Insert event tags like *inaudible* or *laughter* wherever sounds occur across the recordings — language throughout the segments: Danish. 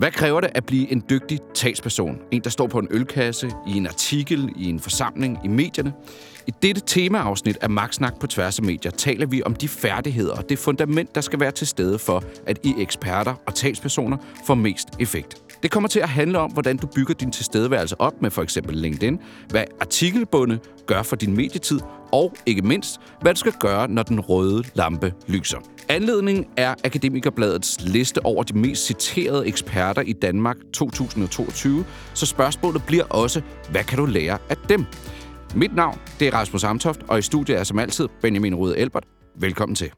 Hvad kræver det at blive en dygtig talsperson? En, der står på en ølkasse, i en artikel, i en forsamling, i medierne. I dette temaafsnit af Magtsnak på tværs af medier taler vi om de færdigheder og det fundament, der skal være til stede for, at I eksperter og talspersoner får mest effekt. Det kommer til at handle om, hvordan du bygger din tilstedeværelse op med for eksempel LinkedIn, hvad artikelbunde gør for din medietid, og ikke mindst, hvad du skal gøre, når den røde lampe lyser. Anledningen er Akademikerbladets liste over de mest citerede eksperter i Danmark 2022, så spørgsmålet bliver også, hvad kan du lære af dem? Mit navn det er Rasmus Amtoft, og i studiet er som altid Benjamin Røde Elbert. Velkommen til.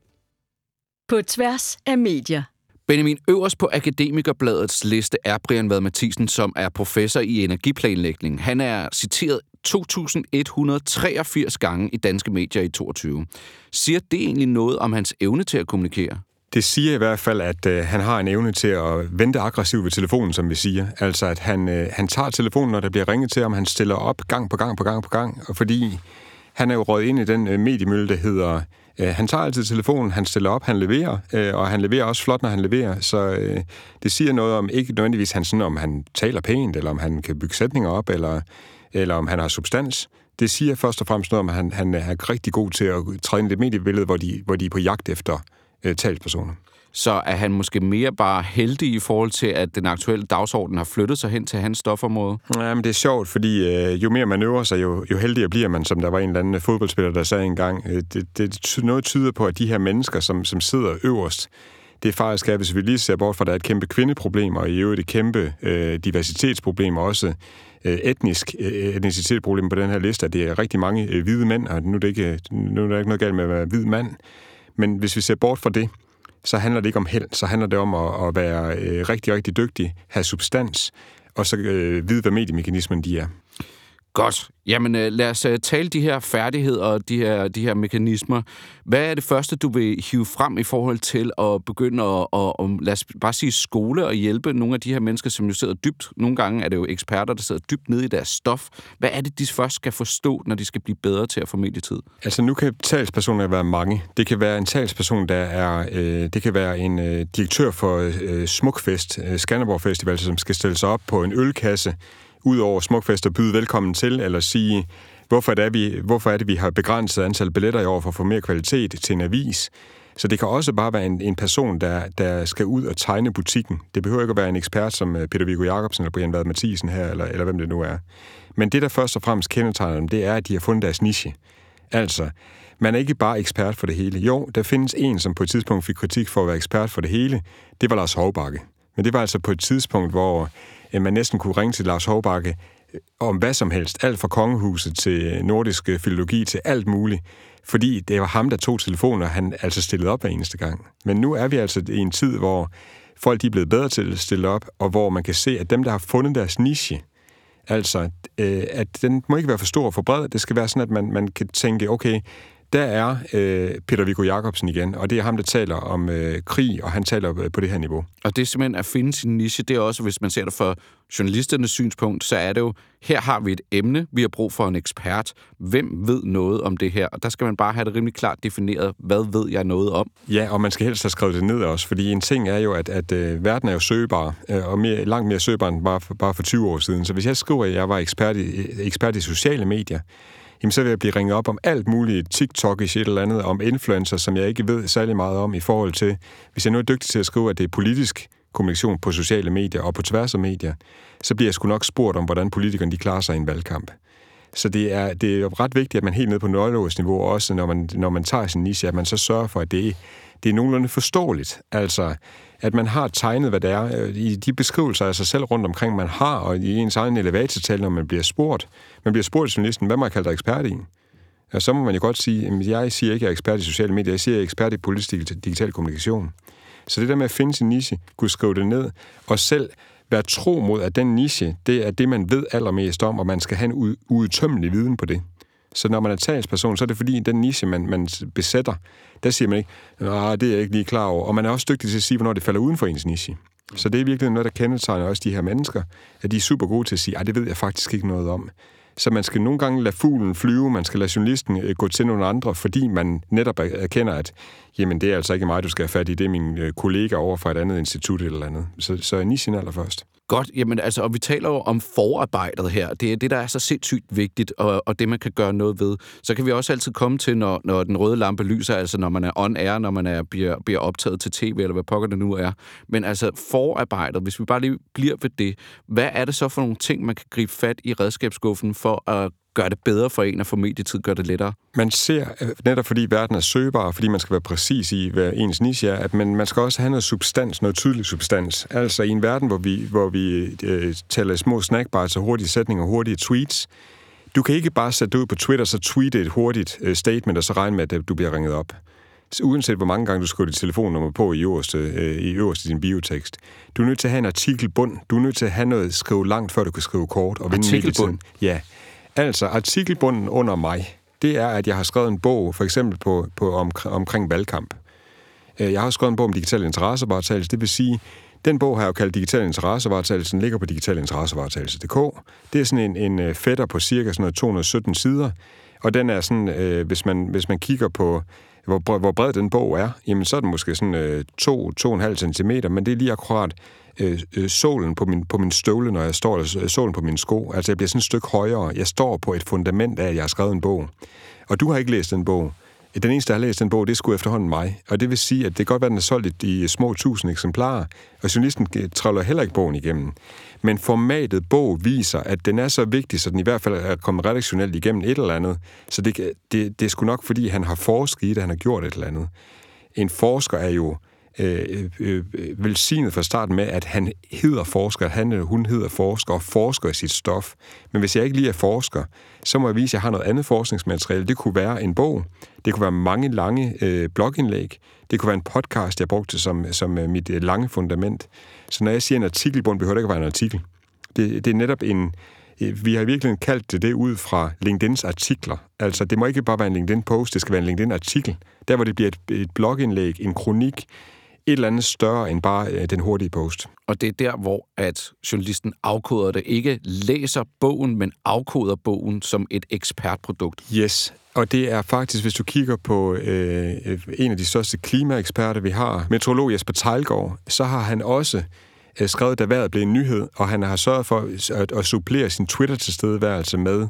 På tværs af medier. Benjamin, øverst på Akademikerbladets liste er Brian Vad Mathisen, som er professor i energiplanlægning. Han er citeret 2.183 gange i danske medier i 22. Siger det egentlig noget om hans evne til at kommunikere? Det siger i hvert fald, at øh, han har en evne til at vente aggressivt ved telefonen, som vi siger. Altså, at han, øh, han tager telefonen, når der bliver ringet til ham. Han stiller op gang på gang på gang på gang. Og fordi han er jo røget ind i den øh, mediemølle, der hedder... Øh, han tager altid telefonen, han stiller op, han leverer, øh, og han leverer også flot, når han leverer. Så øh, det siger noget om, ikke nødvendigvis han, sådan, om han taler pænt, eller om han kan bygge sætninger op, eller, eller om han har substans. Det siger først og fremmest noget om, at han, han er rigtig god til at træde ind i det mediebillede, hvor de, hvor de er på jagt efter øh, talspersoner. Så er han måske mere bare heldig i forhold til, at den aktuelle dagsorden har flyttet sig hen til hans stofområde? Ja, men det er sjovt, fordi øh, jo mere man øver sig, jo, jo heldigere bliver man, som der var en eller anden fodboldspiller, der sagde engang. Øh, det, det, noget tyder på, at de her mennesker, som, som sidder øverst, det er faktisk, at hvis vi lige ser bort fra, at der er et kæmpe kvindeproblem, og i øvrigt et kæmpe øh, diversitetsproblem også, øh, etnisk øh, etnicitetsproblem på den her liste, at det er rigtig mange øh, hvide mænd, og nu er, det ikke, øh, nu er der ikke noget galt med at være hvid mand, men hvis vi ser bort fra det, så handler det ikke om held, så handler det om at, at være øh, rigtig, rigtig dygtig, have substans, og så øh, vide, hvad mediemekanismen de er. Godt. Jamen øh, lad os øh, tale de her færdigheder og de her, de her mekanismer. Hvad er det første, du vil hive frem i forhold til at begynde at, at, at lad os bare sige, skole og hjælpe nogle af de her mennesker, som jo sidder dybt, nogle gange er det jo eksperter, der sidder dybt nede i deres stof. Hvad er det, de først skal forstå, når de skal blive bedre til at få medietid? Altså nu kan talspersoner være mange. Det kan være en talsperson, der er, øh, det kan være en øh, direktør for øh, Smukfest, øh, Skanderborg Festival, som skal stille sig op på en ølkasse ud over Smukfest at byde velkommen til, eller sige, hvorfor er, det, vi, hvorfor er det, vi har begrænset antal billetter i år for at få mere kvalitet til en avis. Så det kan også bare være en, en person, der, der skal ud og tegne butikken. Det behøver ikke at være en ekspert som øh, Peter Viggo Jacobsen eller Brian Vad Mathisen her, eller, eller hvem det nu er. Men det, der først og fremmest kendetegner dem, det er, at de har fundet deres niche. Altså, man er ikke bare ekspert for det hele. Jo, der findes en, som på et tidspunkt fik kritik for at være ekspert for det hele. Det var Lars Hovbakke. Men det var altså på et tidspunkt, hvor man næsten kunne ringe til Lars Hovbakke øh, om hvad som helst. Alt fra kongehuset til øh, nordisk øh, filologi til alt muligt. Fordi det var ham, der tog telefoner, han altså stillede op hver eneste gang. Men nu er vi altså i en tid, hvor folk de er blevet bedre til at stille op, og hvor man kan se, at dem, der har fundet deres niche, altså, øh, at den må ikke være for stor og for bred. Det skal være sådan, at man, man kan tænke, okay, der er øh, Peter Viggo Jacobsen igen, og det er ham, der taler om øh, krig, og han taler øh, på det her niveau. Og det er simpelthen at finde sin niche, det er også, hvis man ser det fra journalisternes synspunkt, så er det jo, her har vi et emne, vi har brug for en ekspert. Hvem ved noget om det her? Og der skal man bare have det rimelig klart defineret, hvad ved jeg noget om? Ja, og man skal helst have skrevet det ned også, fordi en ting er jo, at, at øh, verden er jo søgbar, øh, og mere, langt mere søgbar end bare for, bare for 20 år siden. Så hvis jeg skriver, at jeg var ekspert i, ekspert i sociale medier, jamen så vil jeg blive ringet op om alt muligt TikTok i et eller andet, om influencer, som jeg ikke ved særlig meget om i forhold til, hvis jeg nu er dygtig til at skrive, at det er politisk kommunikation på sociale medier og på tværs af medier, så bliver jeg sgu nok spurgt om, hvordan politikerne de klarer sig i en valgkamp. Så det er, det er jo ret vigtigt, at man helt ned på nøgleårsniveau, også når man, når man tager sin niche, at man så sørger for, at det, det er nogenlunde forståeligt. Altså, at man har tegnet, hvad det er. Øh, I de beskrivelser af sig selv rundt omkring, man har, og i ens egen elevatortal, når man bliver spurgt. Man bliver spurgt af journalisten, hvad man kalder dig ekspert i? Ja, så må man jo godt sige, at jeg siger ikke, at jeg er ekspert i sociale medier, jeg siger, at jeg er ekspert i politisk digital kommunikation. Så det der med at finde sin niche, kunne skrive det ned, og selv være tro mod, at den niche, det er det, man ved allermest om, og man skal have en udtømmelig viden på det. Så når man er talsperson, så er det fordi, den niche, man, man besætter, der siger man ikke, nej, det er jeg ikke lige klar over. Og man er også dygtig til at sige, hvornår det falder uden for ens niche. Så det er virkelig noget, der kendetegner også de her mennesker, at de er super gode til at sige, at det ved jeg faktisk ikke noget om. Så man skal nogle gange lade fuglen flyve, man skal lade journalisten øh, gå til nogle andre, fordi man netop erkender, at jamen, det er altså ikke mig, du skal have fat i, det er min øh, kollega over fra et andet institut eller andet. Så, så ni signaler først. Godt, jamen altså, og vi taler jo om forarbejdet her. Det er det, der er så sindssygt vigtigt, og, og det, man kan gøre noget ved. Så kan vi også altid komme til, når, når den røde lampe lyser, altså når man er on air, når man er, bliver, bliver optaget til tv, eller hvad pokker det nu er. Men altså, forarbejdet, hvis vi bare lige bliver ved det, hvad er det så for nogle ting, man kan gribe fat i redskabsskuffen for at gøre det bedre for en, og for medietid gør det lettere? Man ser, øh, netop fordi verden er søgbar, fordi man skal være præcis i, hvad ens niche er, at man, man skal også have noget substans, noget tydelig substans. Altså i en verden, hvor vi, hvor vi øh, taler små snackbars og hurtige sætninger og hurtige tweets, du kan ikke bare sætte det ud på Twitter, så tweete et hurtigt øh, statement, og så regne med, at du bliver ringet op. Uanset hvor mange gange du skriver dit telefonnummer på i øverste, øh, i øverste din biotekst. Du er nødt til at have en artikelbund. Du er nødt til at have noget skrive langt, før du kan skrive kort. Og Artikelbund? Ja. Altså, artikelbunden under mig, det er, at jeg har skrevet en bog, for eksempel på, på om, omkring valgkamp. Øh, jeg har skrevet en bog om digital interessevaretagelse, det vil sige, den bog har jeg jo kaldt Digital Interessevaretagelse, den ligger på digitalinteressevaretagelse.dk. Det er sådan en, en øh, fætter på cirka sådan noget 217 sider, og den er sådan, øh, hvis, man, hvis man kigger på, hvor, hvor bred den bog er, jamen så er den måske sådan øh, 2-2,5 cm, men det er lige akkurat øh, øh, sålen på min, på min støvle, når jeg står, eller øh, sålen på min sko. Altså jeg bliver sådan et stykke højere. Jeg står på et fundament af, at jeg har skrevet en bog. Og du har ikke læst den bog. Den eneste, der har læst den bog, det skulle efterhånden mig. Og det vil sige, at det kan godt være, at den er solgt i små tusind eksemplarer, og journalisten øh, træller heller ikke bogen igennem. Men formatet bog viser, at den er så vigtig, så den i hvert fald er kommet redaktionelt igennem et eller andet. Så det, det, det er sgu nok, fordi han har forsket i det, han har gjort et eller andet. En forsker er jo Øh, øh, øh, velsignet fra starten med, at han hedder forsker, han eller hun hedder forsker og forsker i sit stof. Men hvis jeg ikke lige er forsker, så må jeg vise, at jeg har noget andet forskningsmateriale. Det kunne være en bog, det kunne være mange lange øh, blogindlæg, det kunne være en podcast, jeg brugte som, som øh, mit øh, lange fundament. Så når jeg siger en artikelbund, behøver det ikke at være en artikel. Det, det er netop en, øh, vi har virkelig kaldt det det ud fra LinkedIn's artikler. Altså, det må ikke bare være en LinkedIn-post, det skal være en LinkedIn-artikel. Der, hvor det bliver et, et blogindlæg, en kronik, et eller andet større end bare øh, den hurtige post. Og det er der, hvor at journalisten afkoder det. Ikke læser bogen, men afkoder bogen som et ekspertprodukt. Yes, og det er faktisk, hvis du kigger på øh, en af de største klimaeksperter, vi har, meteorolog Jesper Tejlgaard, så har han også øh, skrevet, da vejret blev en nyhed, og han har sørget for at, at supplere sin Twitter-tilstedeværelse med,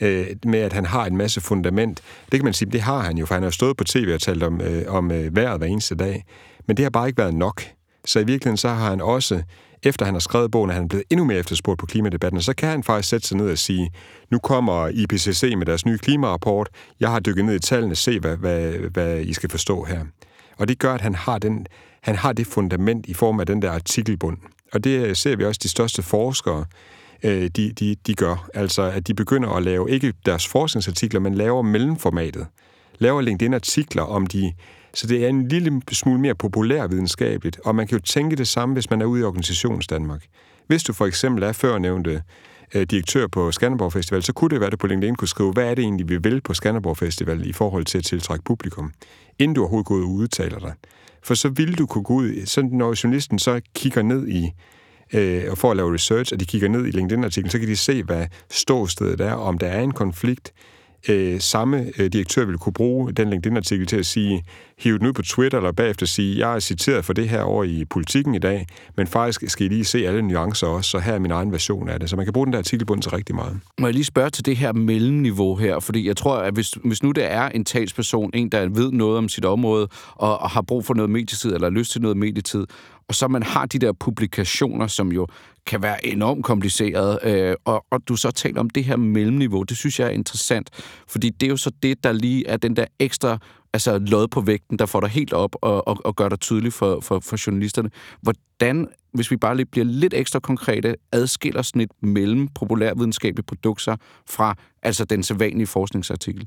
øh, med, at han har en masse fundament. Det kan man sige, det har han jo, for han har stået på tv og talt om, øh, om øh, vejret hver eneste dag. Men det har bare ikke været nok. Så i virkeligheden så har han også, efter han har skrevet bogen, at han er blevet endnu mere efterspurgt på klimadebatten, så kan han faktisk sætte sig ned og sige, nu kommer IPCC med deres nye klimarapport, jeg har dykket ned i tallene, se hvad, hvad, hvad I skal forstå her. Og det gør, at han har, den, han har det fundament i form af den der artikelbund. Og det øh, ser vi også de største forskere, øh, de, de, de gør. Altså, at de begynder at lave ikke deres forskningsartikler, men laver mellemformatet. Laver LinkedIn-artikler om de så det er en lille smule mere populær videnskabeligt, og man kan jo tænke det samme, hvis man er ude i organisations Danmark. Hvis du for eksempel er førnævnte øh, direktør på Skanderborg Festival, så kunne det være, at du på LinkedIn kunne skrive, hvad er det egentlig, vi vil på Skanderborg Festival i forhold til at tiltrække publikum, inden du overhovedet går ud og udtaler dig. For så vil du kunne gå ud, så når journalisten så kigger ned i, øh, og for at lave research, og de kigger ned i LinkedIn-artiklen, så kan de se, hvad ståstedet er, om der er en konflikt, øh, samme øh, direktør ville kunne bruge den LinkedIn-artikel til at sige, hive den ud på Twitter, eller bagefter sige, jeg er citeret for det her over i politikken i dag, men faktisk skal I lige se alle nuancer også, så her er min egen version af det. Så man kan bruge den der artikelbund til rigtig meget. Må jeg lige spørge til det her mellemniveau her, fordi jeg tror, at hvis, hvis nu det er en talsperson, en der ved noget om sit område, og, og har brug for noget medietid, eller lyst til noget medietid, og så man har de der publikationer, som jo kan være enormt kompliceret, øh, og, og du så taler om det her mellemniveau, det synes jeg er interessant, fordi det er jo så det, der lige er den der ekstra altså lod på vægten, der får dig helt op og, og, og gør dig tydelig for, for, for journalisterne. Hvordan, hvis vi bare lige bliver lidt ekstra konkrete, adskiller sådan et mellem populærvidenskabelige produkter fra altså den sædvanlige forskningsartikel?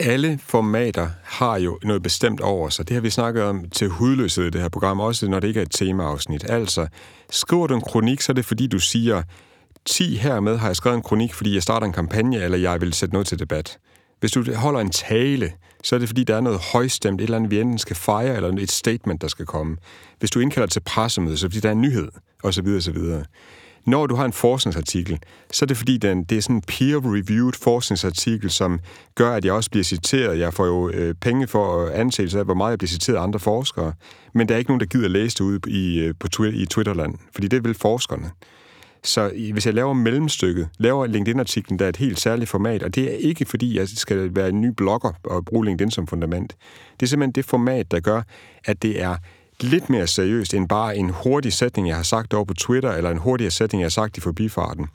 Alle formater har jo noget bestemt over sig. Det har vi snakket om til hudløshed i det her program, også når det ikke er et temaafsnit. Altså, skriver du en kronik, så er det fordi, du siger, 10 hermed har jeg skrevet en kronik, fordi jeg starter en kampagne, eller jeg vil sætte noget til debat. Hvis du holder en tale, så er det fordi, der er noget højstemt, et eller andet, vi enten skal fejre, eller et statement, der skal komme. Hvis du indkalder til pressemøde, så er det fordi, der er en nyhed, osv. osv. Når du har en forskningsartikel, så er det fordi, den, det er sådan en peer-reviewed forskningsartikel, som gør, at jeg også bliver citeret. Jeg får jo øh, penge for øh, ansættelse af, hvor meget jeg bliver citeret af andre forskere. Men der er ikke nogen, der gider læse det ude i, øh, på i Twitterland, fordi det vil forskerne. Så hvis jeg laver mellemstykket, laver LinkedIn-artiklen, der er et helt særligt format, og det er ikke fordi, jeg skal være en ny blogger og bruge LinkedIn som fundament. Det er simpelthen det format, der gør, at det er lidt mere seriøst end bare en hurtig sætning, jeg har sagt over på Twitter, eller en hurtigere sætning, jeg har sagt i forbifarten.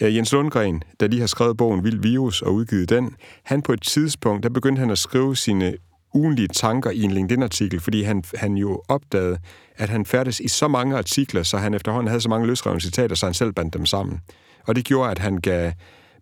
Øh, Jens Lundgren, der lige har skrevet bogen Vild Virus og udgivet den, han på et tidspunkt, der begyndte han at skrive sine ugenlige tanker i en LinkedIn-artikel, fordi han, han jo opdagede, at han færdes i så mange artikler, så han efterhånden havde så mange løsrevne citater, så han selv bandt dem sammen. Og det gjorde, at han gav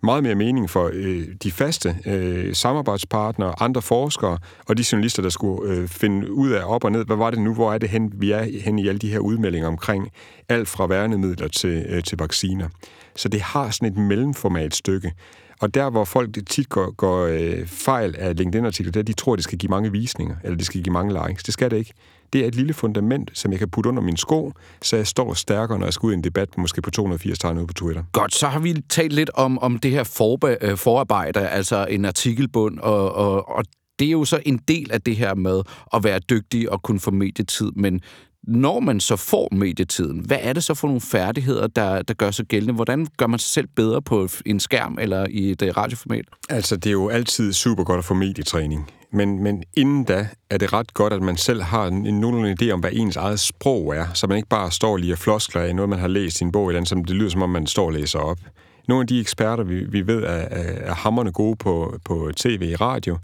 meget mere mening for øh, de faste øh, samarbejdspartnere, andre forskere og de journalister, der skulle øh, finde ud af op og ned, hvad var det nu, hvor er det hen, vi er hen i alle de her udmeldinger omkring alt fra værnemidler til, øh, til vacciner. Så det har sådan et mellemformat stykke. Og der, hvor folk tit går, går øh, fejl af LinkedIn-artikler, der de tror, at det skal give mange visninger, eller det skal give mange likes. Det skal det ikke. Det er et lille fundament, som jeg kan putte under min sko, så jeg står stærkere, når jeg skal ud i en debat, måske på 280 tegn ude på Twitter. Godt, så har vi talt lidt om, om det her forbe- øh, forarbejde, altså en artikelbund, og, og, og det er jo så en del af det her med at være dygtig og kunne få medietid, men når man så får medietiden, hvad er det så for nogle færdigheder, der, der gør sig gældende? Hvordan gør man sig selv bedre på en skærm eller i et øh, radioformat? Altså, det er jo altid super godt at få medietræning. Men, men inden da er det ret godt, at man selv har en, en nogenlunde idé om, hvad ens eget sprog er, så man ikke bare står lige og floskler af noget, man har læst i en bog, eller andet, som det lyder, som om man står og læser op. Nogle af de eksperter, vi, vi ved, er, er, er hammerne gode på, på tv og radio,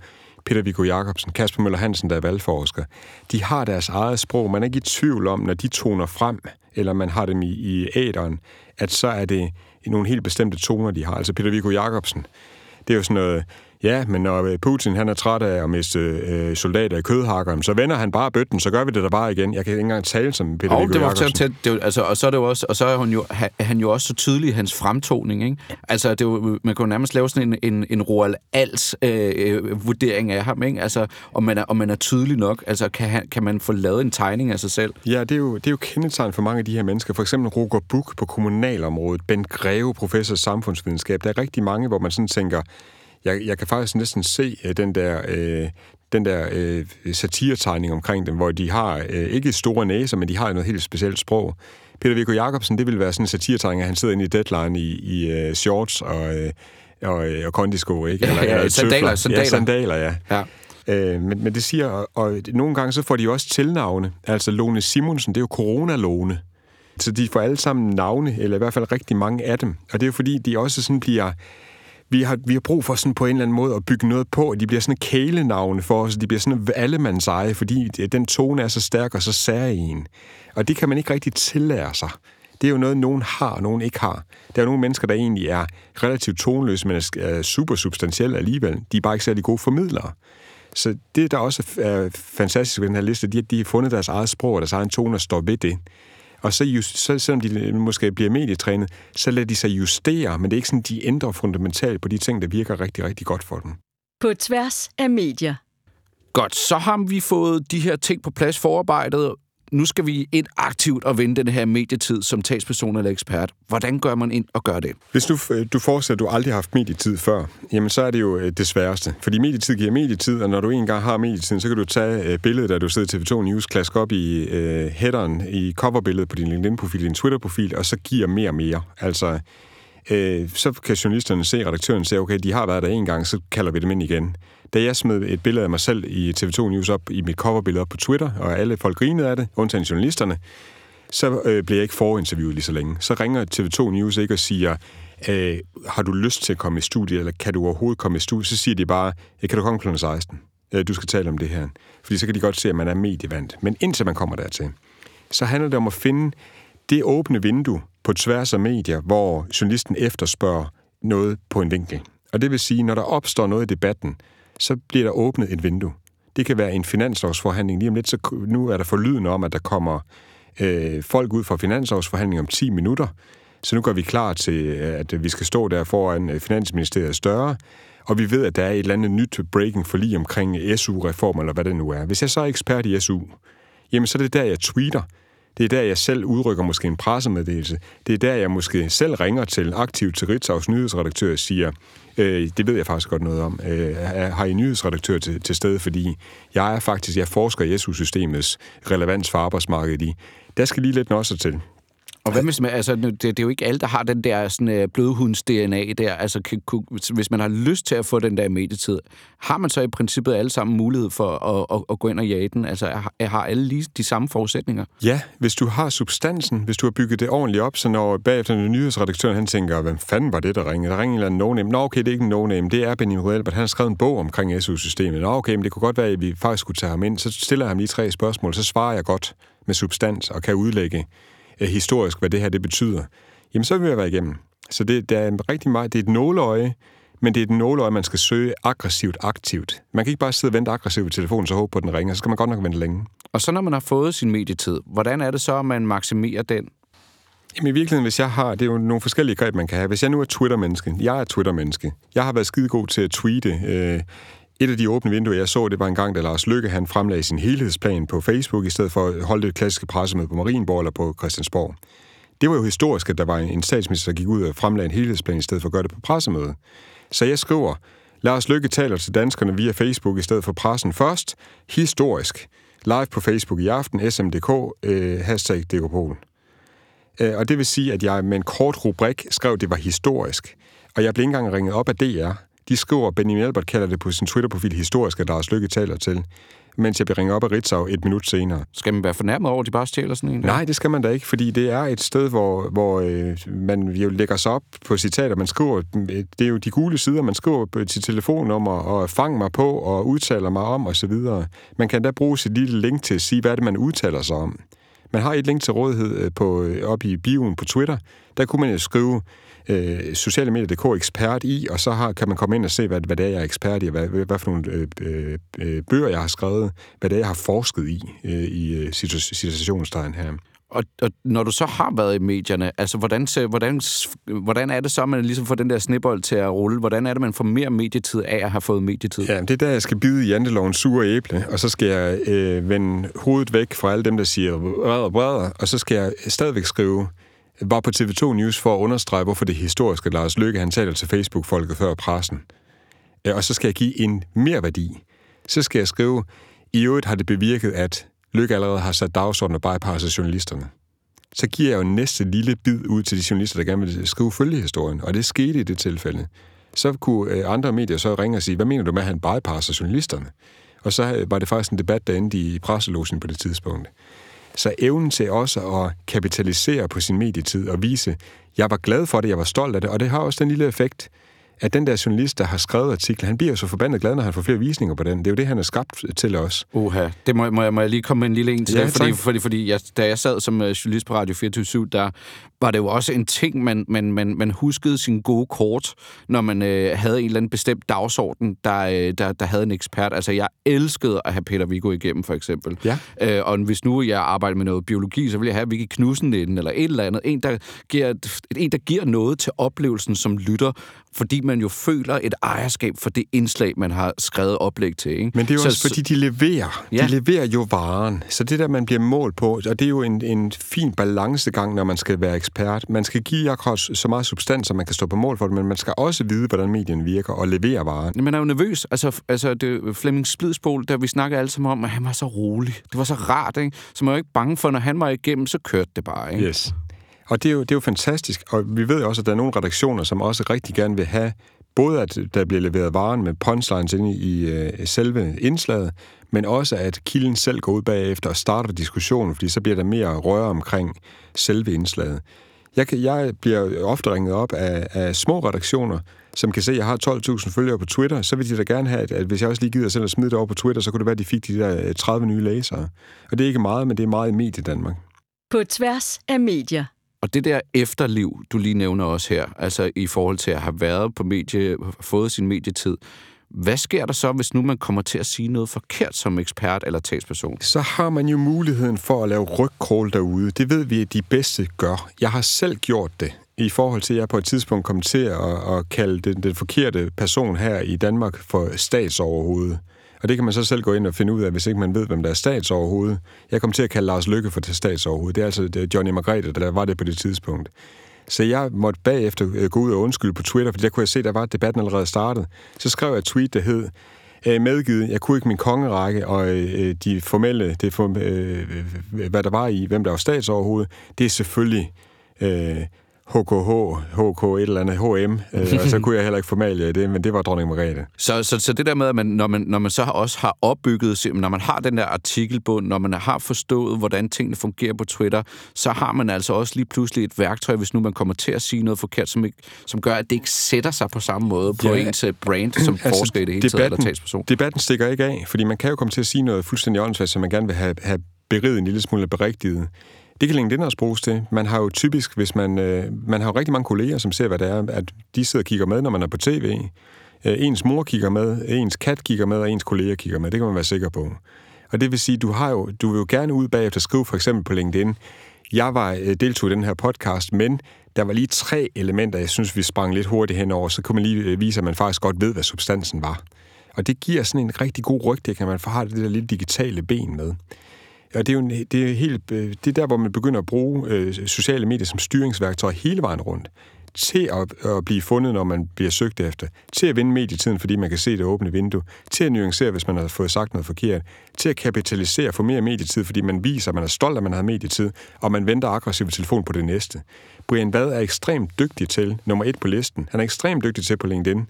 Peter Viggo Jacobsen, Kasper Møller Hansen, der er valgforsker, de har deres eget sprog. Man er ikke i tvivl om, når de toner frem, eller man har dem i, i æderen, at så er det nogle helt bestemte toner, de har. Altså Peter Viggo Jacobsen, det er jo sådan noget, Ja, men når øh, Putin han er træt af at miste øh, soldater i kødhakkeren, så vender han bare bøtten, så gør vi det da bare igen. Jeg kan ikke engang tale som Peter oh, det var tæt, tæt, det, altså, og så er det jo også, og så er han jo, han jo også så tydelig i hans fremtoning, ikke? Altså, det jo, man jo nærmest lave sådan en, en, en Roald Als øh, øh, vurdering af ham, ikke? Altså, om man er, om man er tydelig nok, altså, kan, han, kan man få lavet en tegning af sig selv? Ja, det er jo, det er jo kendetegn for mange af de her mennesker. For eksempel Roger Buch på kommunalområdet, Ben Greve, professor i samfundsvidenskab. Der er rigtig mange, hvor man sådan tænker, jeg, jeg kan faktisk næsten se uh, den der, uh, den der uh, satiretegning omkring dem, hvor de har uh, ikke store næser, men de har noget helt specielt sprog. Peter Viggo Jacobsen, det vil være sådan en satiretegning, at han sidder inde i deadline i, i uh, shorts og, uh, og, og kondisko, ikke? Eller, ja, ja, sandaler, sandaler. Ja, sandaler, ja. ja. Uh, men, men det siger, og, og nogle gange så får de også tilnavne. Altså Lone Simonsen, det er jo corona-Lone. Så de får alle sammen navne, eller i hvert fald rigtig mange af dem. Og det er jo fordi, de også sådan bliver vi har, vi har brug for sådan på en eller anden måde at bygge noget på, og de bliver sådan kælenavne for os, de bliver sådan allemandseje, fordi den tone er så stærk og så særlig Og det kan man ikke rigtig tillære sig. Det er jo noget, nogen har, og nogen ikke har. Der er nogle mennesker, der egentlig er relativt tonløse, men er super substantielle alligevel. De er bare ikke særlig gode formidlere. Så det, der også er fantastisk ved den her liste, de, de har fundet deres eget sprog og deres egen tone og står ved det. Og så, just, så selvom de måske bliver medietrænet, så lader de sig justere, men det er ikke sådan, de ændrer fundamentalt på de ting, der virker rigtig, rigtig godt for dem. På tværs af medier. Godt, så har vi fået de her ting på plads forarbejdet, nu skal vi ind aktivt og vende den her medietid som talsperson eller ekspert. Hvordan gør man ind og gør det? Hvis du, øh, du forestiller, at du aldrig har haft medietid før, jamen så er det jo øh, det sværeste. Fordi medietid giver medietid, og når du engang har medietid, så kan du tage øh, billedet, da du sidder til TV2 News, klask op i uh, headeren, i coverbilledet på din LinkedIn-profil, din Twitter-profil, og så giver mere og mere. Altså, øh, så kan journalisterne se, redaktøren se, okay, de har været der en gang, så kalder vi dem ind igen. Da jeg smed et billede af mig selv i TV2 News op i mit coverbillede op på Twitter, og alle folk grinede af det, undtagen journalisterne, så øh, blev jeg ikke forinterviewet lige så længe. Så ringer TV2 News ikke og siger, øh, har du lyst til at komme i studiet, eller kan du overhovedet komme i studiet? Så siger de bare, øh, kan du komme kl. 16? Øh, du skal tale om det her. Fordi så kan de godt se, at man er medievant. Men indtil man kommer dertil, så handler det om at finde det åbne vindue på tværs af medier, hvor journalisten efterspørger noget på en vinkel. Og det vil sige, når der opstår noget i debatten, så bliver der åbnet et vindue. Det kan være en finanslovsforhandling. Lige om lidt, så nu er der forlydende om, at der kommer øh, folk ud fra finanslovsforhandling om 10 minutter. Så nu går vi klar til, øh, at vi skal stå der foran øh, Finansministeriet større, og vi ved, at der er et eller andet nyt breaking for lige omkring SU-reform, eller hvad det nu er. Hvis jeg så er ekspert i SU, jamen så er det der, jeg tweeter det er der, jeg selv udrykker måske en pressemeddelelse. Det er der, jeg måske selv ringer til aktivt til Ritzau's nyhedsredaktør og siger, øh, det ved jeg faktisk godt noget om, øh, har I nyhedsredaktør til, til stede, fordi jeg er faktisk, jeg forsker i SU-systemets relevans for arbejdsmarkedet i. Der skal lige lidt også til. Og hvad hvis man, altså, det, det er jo ikke alle, der har den der sådan, øh, blødhunds-DNA der. Altså, kan, hvis man har lyst til at få den der medietid, har man så i princippet alle sammen mulighed for at, at, at gå ind og jage den? Altså, har alle lige de samme forudsætninger? Ja, hvis du har substansen, hvis du har bygget det ordentligt op, så når bagefter den nyhedsredaktøren, han tænker, hvem fanden var det, der ringede? Der ringede en eller anden no-name. Nå, okay, det er ikke en no-name. Det er Benjamin Ruelbert. Han har skrevet en bog omkring SU-systemet. Nå, okay, men det kunne godt være, at vi faktisk skulle tage ham ind. Så stiller jeg ham lige tre spørgsmål, så svarer jeg godt med substans og kan udlægge øh, historisk, hvad det her det betyder, jamen så vil jeg være igennem. Så det, det er rigtig meget, det er et nåleøje, men det er et nåleøje, man skal søge aggressivt, aktivt. Man kan ikke bare sidde og vente aggressivt på telefonen, så håbe på, at den ringer. Så skal man godt nok vente længe. Og så når man har fået sin medietid, hvordan er det så, at man maksimerer den? Jamen i virkeligheden, hvis jeg har, det er jo nogle forskellige greb, man kan have. Hvis jeg nu er Twitter-menneske, jeg er Twitter-menneske. Jeg har været skide god til at tweete. Øh, et af de åbne vinduer, jeg så, det var en gang, da Lars Lykke han fremlagde sin helhedsplan på Facebook, i stedet for at holde det klassiske pressemøde på Marienborg eller på Christiansborg. Det var jo historisk, at der var en statsminister, der gik ud og fremlagde en helhedsplan, i stedet for at gøre det på pressemøde. Så jeg skriver, Lars Lykke taler til danskerne via Facebook i stedet for pressen først. Historisk. Live på Facebook i aften, smdk, øh, hashtag Dekopol. Øh, og det vil sige, at jeg med en kort rubrik skrev, at det var historisk. Og jeg blev ikke engang ringet op af DR. De skriver, Benjamin Albert kalder det på sin Twitter-profil historisk, at Lars Lykke taler til, mens jeg bliver ringet op af Ritzau et minut senere. Skal man være fornærmet over, at de bare stjæler sådan en? Der? Nej, det skal man da ikke, fordi det er et sted, hvor, hvor øh, man jo lægger sig op på citater. Man skriver, det er jo de gule sider, man skriver sit telefonnummer og fang mig på og udtaler mig om osv. Man kan da bruge sit lille link til at sige, hvad det man udtaler sig om. Man har et link til rådighed øh, på, øh, op i bioen på Twitter. Der kunne man jo skrive, øh, sociale medier.dk ekspert i, og så har, kan man komme ind og se, hvad, hvad det er, jeg er ekspert i, hvad, hvad for nogle øh, øh, øh, bøger, jeg har skrevet, hvad det er, jeg har forsket i, øh, i øh, situationstegn her. Og, og når du så har været i medierne, altså hvordan, hvordan, hvordan er det så, at man ligesom får den der snibbold til at rulle? Hvordan er det, man får mere medietid af at have fået medietid? Ja, det er der, jeg skal bide i jantelovens sure æble, og så skal jeg øh, vende hovedet væk fra alle dem, der siger brædder, brædder, og så skal jeg stadigvæk skrive var på TV2 News for at understrege, hvorfor det historiske Lars Løkke, han taler til Facebook-folket før pressen. Øh, og så skal jeg give en mere værdi. Så skal jeg skrive, i øvrigt har det bevirket, at Løkke allerede har sat dagsordenen og bypasset journalisterne. Så giver jeg jo næste lille bid ud til de journalister, der gerne vil skrive følgehistorien, og det skete i det tilfælde. Så kunne øh, andre medier så ringe og sige, hvad mener du med, at han bypasser journalisterne? Og så øh, var det faktisk en debat, der endte i presselogen på det tidspunkt. Så evnen til også at kapitalisere på sin medietid og vise, jeg var glad for det, jeg var stolt af det, og det har også den lille effekt, at den der journalist, der har skrevet artiklen, han bliver jo så forbandet glad, når han får flere visninger på den. Det er jo det, han er skabt til os. Uha, det må, må, jeg, må jeg lige komme med en lille en til, ja, fordi, fordi, fordi jeg, da jeg sad som uh, journalist på Radio 24 der var det jo også en ting, man, man, man, man huskede sin gode kort, når man øh, havde en eller anden bestemt dagsorden, der, øh, der, der havde en ekspert. Altså, jeg elskede at have Peter Viggo igennem, for eksempel. Ja. Øh, og hvis nu jeg arbejder med noget biologi, så vil jeg have Vicky Knudsen inden, eller et eller andet. En der, giver, en, der giver noget til oplevelsen som lytter, fordi man jo føler et ejerskab for det indslag, man har skrevet oplæg til. Ikke? Men det er jo så, også, fordi de leverer. Ja. De leverer jo varen. Så det der, man bliver målt på, og det er jo en, en fin balancegang, når man skal være ekspert. Man skal give akkurat så meget substans, at man kan stå på mål for det, men man skal også vide, hvordan medien virker og levere varen. Man er jo nervøs. Altså, altså det, Flemming Splidsbol, der vi snakkede alle sammen om, at han var så rolig. Det var så rart, ikke? Så man var ikke bange for, når han var igennem, så kørte det bare, ikke? Yes. Og det er, jo, det er jo fantastisk, og vi ved også, at der er nogle redaktioner, som også rigtig gerne vil have, både at der bliver leveret varen med punchlines inde i, øh, selve indslaget, men også at kilden selv går ud bagefter og starter diskussionen, fordi så bliver der mere røre omkring selve indslaget. Jeg, kan, jeg bliver ofte ringet op af, af små redaktioner, som kan se, at jeg har 12.000 følgere på Twitter, så vil de da gerne have, at, at hvis jeg også lige gider selv at smide det over på Twitter, så kunne det være, at de fik de der øh, 30 nye læsere. Og det er ikke meget, men det er meget i medie Danmark. På tværs af medier. Og det der efterliv, du lige nævner også her, altså i forhold til at have været på medie, fået sin medietid, hvad sker der så, hvis nu man kommer til at sige noget forkert som ekspert eller talsperson? Så har man jo muligheden for at lave rygkrål derude. Det ved vi, at de bedste gør. Jeg har selv gjort det i forhold til, at jeg på et tidspunkt kom til at, at kalde den, den forkerte person her i Danmark for statsoverhovedet. Og det kan man så selv gå ind og finde ud af, hvis ikke man ved, hvem der er statsoverhovedet. Jeg kom til at kalde Lars Lykke for det statsoverhovedet. Det er altså det er Johnny Margrethe, der var det på det tidspunkt. Så jeg måtte bagefter øh, gå ud og undskylde på Twitter, fordi der kunne jeg se, at der var debatten allerede startet. Så skrev jeg et tweet, der hed, øh, medgivet, jeg kunne ikke min kongerække og øh, de formelle, det for, hvad der var i, hvem der var statsoverhoved, det er selvfølgelig øh, HKH, HK et eller andet, HM, øh, og så *laughs* kunne jeg heller ikke formalie det, men det var dronning Margrethe. Så, så, så det der med, at man, når, man, når man så også har opbygget, når man har den der artikelbund, når man har forstået, hvordan tingene fungerer på Twitter, så har man altså også lige pludselig et værktøj, hvis nu man kommer til at sige noget forkert, som, ikke, som gør, at det ikke sætter sig på samme måde på ja, ens øh, brand, som altså, forsker i det hele debatten, taget, eller talsperson. Debatten stikker ikke af, fordi man kan jo komme til at sige noget fuldstændig åndssvagt, som man gerne vil have, have beriget en lille smule berigtiget. Det kan LinkedIn også bruges til. Man har jo typisk, hvis man... Øh, man har jo rigtig mange kolleger, som ser, hvad det er, at de sidder og kigger med, når man er på tv. Øh, ens mor kigger med, ens kat kigger med, og ens kolleger kigger med. Det kan man være sikker på. Og det vil sige, du har jo, du vil jo gerne ud bagefter skrive for eksempel på LinkedIn, jeg var øh, deltog i den her podcast, men der var lige tre elementer, jeg synes, vi sprang lidt hurtigt henover, så kunne man lige øh, vise, at man faktisk godt ved, hvad substansen var. Og det giver sådan en rigtig god rygte, kan man få har det der lidt digitale ben med. Og det er jo en, det er helt, øh, det er der, hvor man begynder at bruge øh, sociale medier som styringsværktøj hele vejen rundt til at, at blive fundet, når man bliver søgt efter, til at vinde medietiden, fordi man kan se det åbne vindue, til at nuancere, hvis man har fået sagt noget forkert, til at kapitalisere for mere medietid, fordi man viser, at man er stolt, at man har medietid, og man venter aggressivt telefon på det næste. Brian Bad er ekstremt dygtig til, nummer et på listen, han er ekstremt dygtig til på LinkedIn,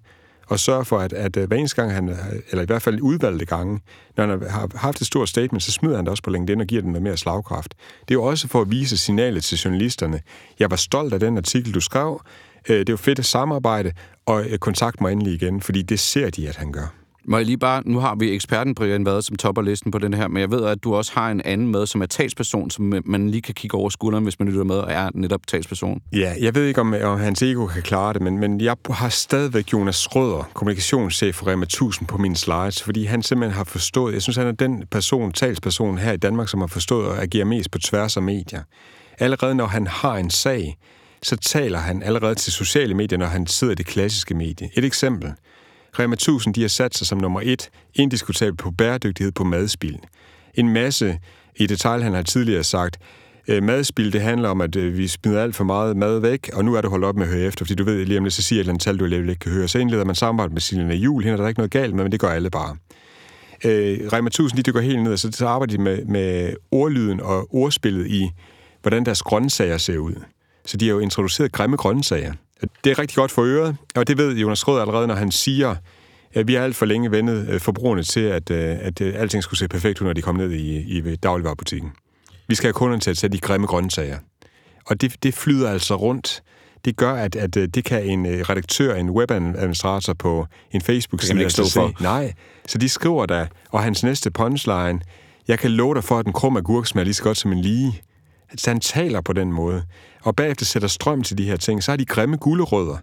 og sørge for, at, at øh, hver eneste gang, han, øh, eller i hvert fald udvalgte gange, når han har haft et stort statement, så smider han det også på LinkedIn og giver den noget mere slagkraft. Det er jo også for at vise signalet til journalisterne. Jeg var stolt af den artikel, du skrev. Øh, det det var fedt at samarbejde, og kontakt mig endelig igen, fordi det ser de, at han gør. Må jeg lige bare, nu har vi eksperten Brian Vade som topper listen på den her, men jeg ved, at du også har en anden med, som er talsperson, som man lige kan kigge over skulderen, hvis man lytter med og er netop talsperson. Ja, jeg ved ikke, om, om hans ego kan klare det, men, men jeg har stadigvæk Jonas Røder, kommunikationschef for Rema 1000 på mine slides, fordi han simpelthen har forstået, jeg synes, han er den person, talsperson her i Danmark, som har forstået at agere mest på tværs af medier. Allerede når han har en sag, så taler han allerede til sociale medier, når han sidder i det klassiske medie. Et eksempel. Rema 1000 de har sat sig som nummer et indiskutabelt på bæredygtighed på madspil. En masse i detaljhandel har tidligere sagt, øh, madspil, det handler om, at øh, vi smider alt for meget mad væk, og nu er det holdt op med at høre efter, fordi du ved lige om lidt, så siger et eller andet tal, du alligevel ikke kan høre. Så indleder man samarbejde med Silene Jul, hende er der ikke noget galt med, men det gør alle bare. Øh, Rema 1000, de går helt ned, og så, så arbejder de med, med ordlyden og ordspillet i, hvordan deres grøntsager ser ud. Så de har jo introduceret grimme grøntsager. Det er rigtig godt for øret, og det ved Jonas Rød allerede, når han siger, at vi har alt for længe vendet øh, forbrugerne til, at, øh, at øh, alting skulle se perfekt ud, når de kom ned i, i dagligvarerbutikken. Vi skal have kunderne til at tage de grimme grøntsager. Og det, det flyder altså rundt. Det gør, at, at det kan en redaktør, en webadministrator på en Facebook-side... Ikke stå for. Nej, så de skriver der, og hans næste punchline, jeg kan love dig for, at en krum agurk smager lige så godt som en lige. Så han taler på den måde. Og bagefter sætter strøm til de her ting. Så har de grimme gulerødder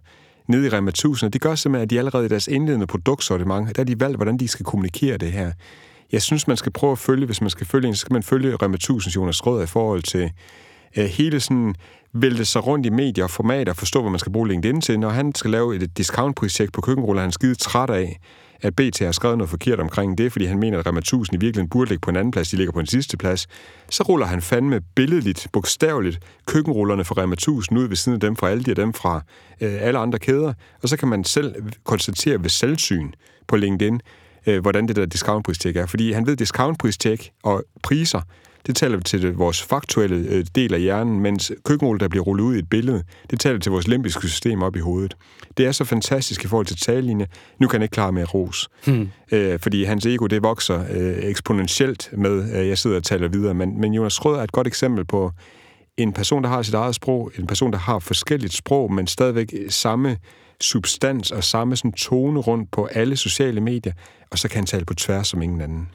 nede i Rema 1000, og det gør simpelthen, at de allerede i deres indledende produktsortiment, der har de valgt, hvordan de skal kommunikere det her. Jeg synes, man skal prøve at følge, hvis man skal følge en, så skal man følge Rema 1000 Jonas Rød i forhold til øh, hele sådan vælte sig rundt i medier og formater og forstå, hvad man skal bruge LinkedIn til. Når han skal lave et discountprojekt på køkkenruller, han er skide træt af, at BT har skrevet noget forkert omkring det, fordi han mener, at Rema 1000 i virkeligheden burde ligge på en anden plads, de ligger på en sidste plads, så ruller han fandme billedligt, bogstaveligt, køkkenrullerne fra Rema 1000 ud ved siden af dem fra alle og dem fra øh, alle andre kæder, og så kan man selv konstatere ved selvsyn på LinkedIn, øh, hvordan det der discountpristjek er. Fordi han ved, discountpristjek og priser, det taler til vores faktuelle øh, del af hjernen, mens køkkenrulle, der bliver rullet ud i et billede, det taler til vores limbiske system op i hovedet. Det er så fantastisk i forhold til talelinje. Nu kan han ikke klare mere ros. Hmm. Øh, fordi hans ego, det vokser øh, eksponentielt med, at jeg sidder og taler videre. Men, men Jonas Rød er et godt eksempel på en person, der har sit eget sprog, en person, der har forskelligt sprog, men stadigvæk samme substans og samme sådan tone rundt på alle sociale medier, og så kan han tale på tværs som ingen anden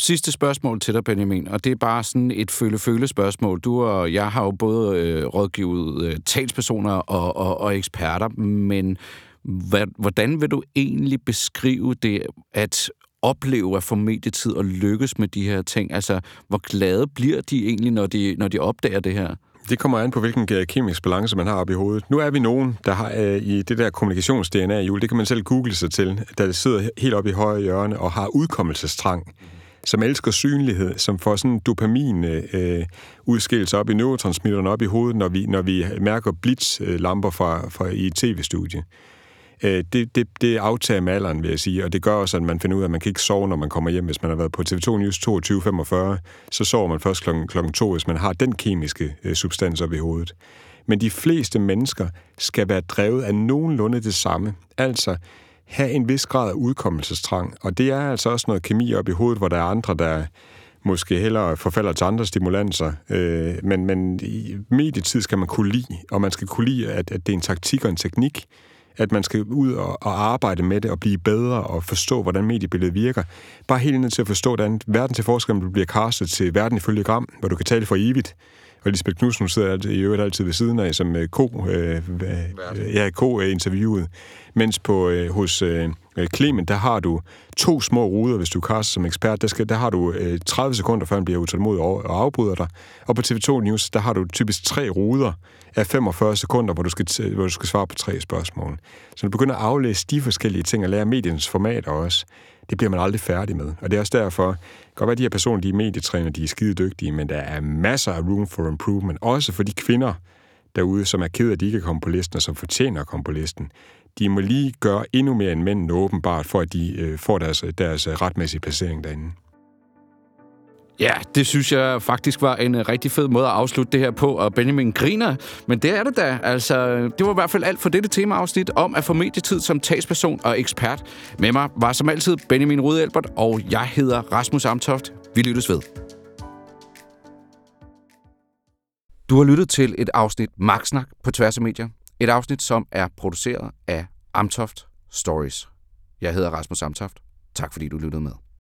sidste spørgsmål til dig, Benjamin, og det er bare sådan et føle-føle-spørgsmål. Du og jeg har jo både øh, rådgivet øh, talspersoner og, og, og eksperter, men hvad, hvordan vil du egentlig beskrive det at opleve at få medietid og lykkes med de her ting? Altså, hvor glade bliver de egentlig, når de, når de opdager det her? Det kommer an på, hvilken øh, kemisk balance man har op i hovedet. Nu er vi nogen, der har øh, i det der kommunikations-DNA-hjul, det kan man selv google sig til, der sidder helt oppe i højre hjørne og har udkommelsestrang, som elsker synlighed, som får sådan dopamin øh, udskillelse op i neurotransmitterne op i hovedet, når vi, når vi mærker blitzlamper fra, fra i et tv-studie. Øh, det, det, det aftager med alderen, vil jeg sige, og det gør også, at man finder ud af, at man kan ikke sove, når man kommer hjem. Hvis man har været på TV2 News 22.45, så sover man først klokken, kl. 2, hvis man har den kemiske øh, substans op i hovedet. Men de fleste mennesker skal være drevet af nogenlunde det samme. Altså have en vis grad af udkommelsestrang. Og det er altså også noget kemi op i hovedet, hvor der er andre, der måske hellere forfalder til andre stimulanser. Øh, men, men i medietid skal man kunne lide, og man skal kunne lide, at, at det er en taktik og en teknik, at man skal ud og, og arbejde med det og blive bedre og forstå, hvordan mediebilledet virker. Bare helt ned til at forstå, hvordan verden til forskel, du bliver castet til verden ifølge gram, hvor du kan tale for evigt. Og Lisbeth Knudsen sidder i øvrigt altid ved siden af som øh, ko, øh, ja, ko-interviewet. Mens på, øh, hos øh, Clement, der har du to små ruder, hvis du kaster som ekspert. Der, skal, der har du øh, 30 sekunder, før han bliver utålmodig og, og afbryder dig. Og på TV2 News, der har du typisk tre ruder af 45 sekunder, hvor du skal, hvor du skal svare på tre spørgsmål. Så du begynder at aflæse de forskellige ting og lære mediens format også, det bliver man aldrig færdig med. Og det er også derfor, det kan godt være, at de her personer, de er medietræner, de er skide dygtige, men der er masser af room for improvement, også for de kvinder derude, som er ked af, at de ikke kan komme på listen, og som fortjener at komme på listen. De må lige gøre endnu mere end mændene åbenbart, for at de øh, får deres, deres øh, retmæssige placering derinde. Ja, det synes jeg faktisk var en øh, rigtig fed måde at afslutte det her på, og Benjamin griner, men det er det da. Altså, det var i hvert fald alt for dette temaafsnit om at få medietid som talsperson og ekspert. Med mig var som altid Benjamin Rudelbert, og jeg hedder Rasmus Amtoft. Vi lyttes ved. Du har lyttet til et afsnit Magtsnak på tværs af medier. Et afsnit, som er produceret af Amtoft Stories. Jeg hedder Rasmus Amtoft. Tak fordi du lyttede med.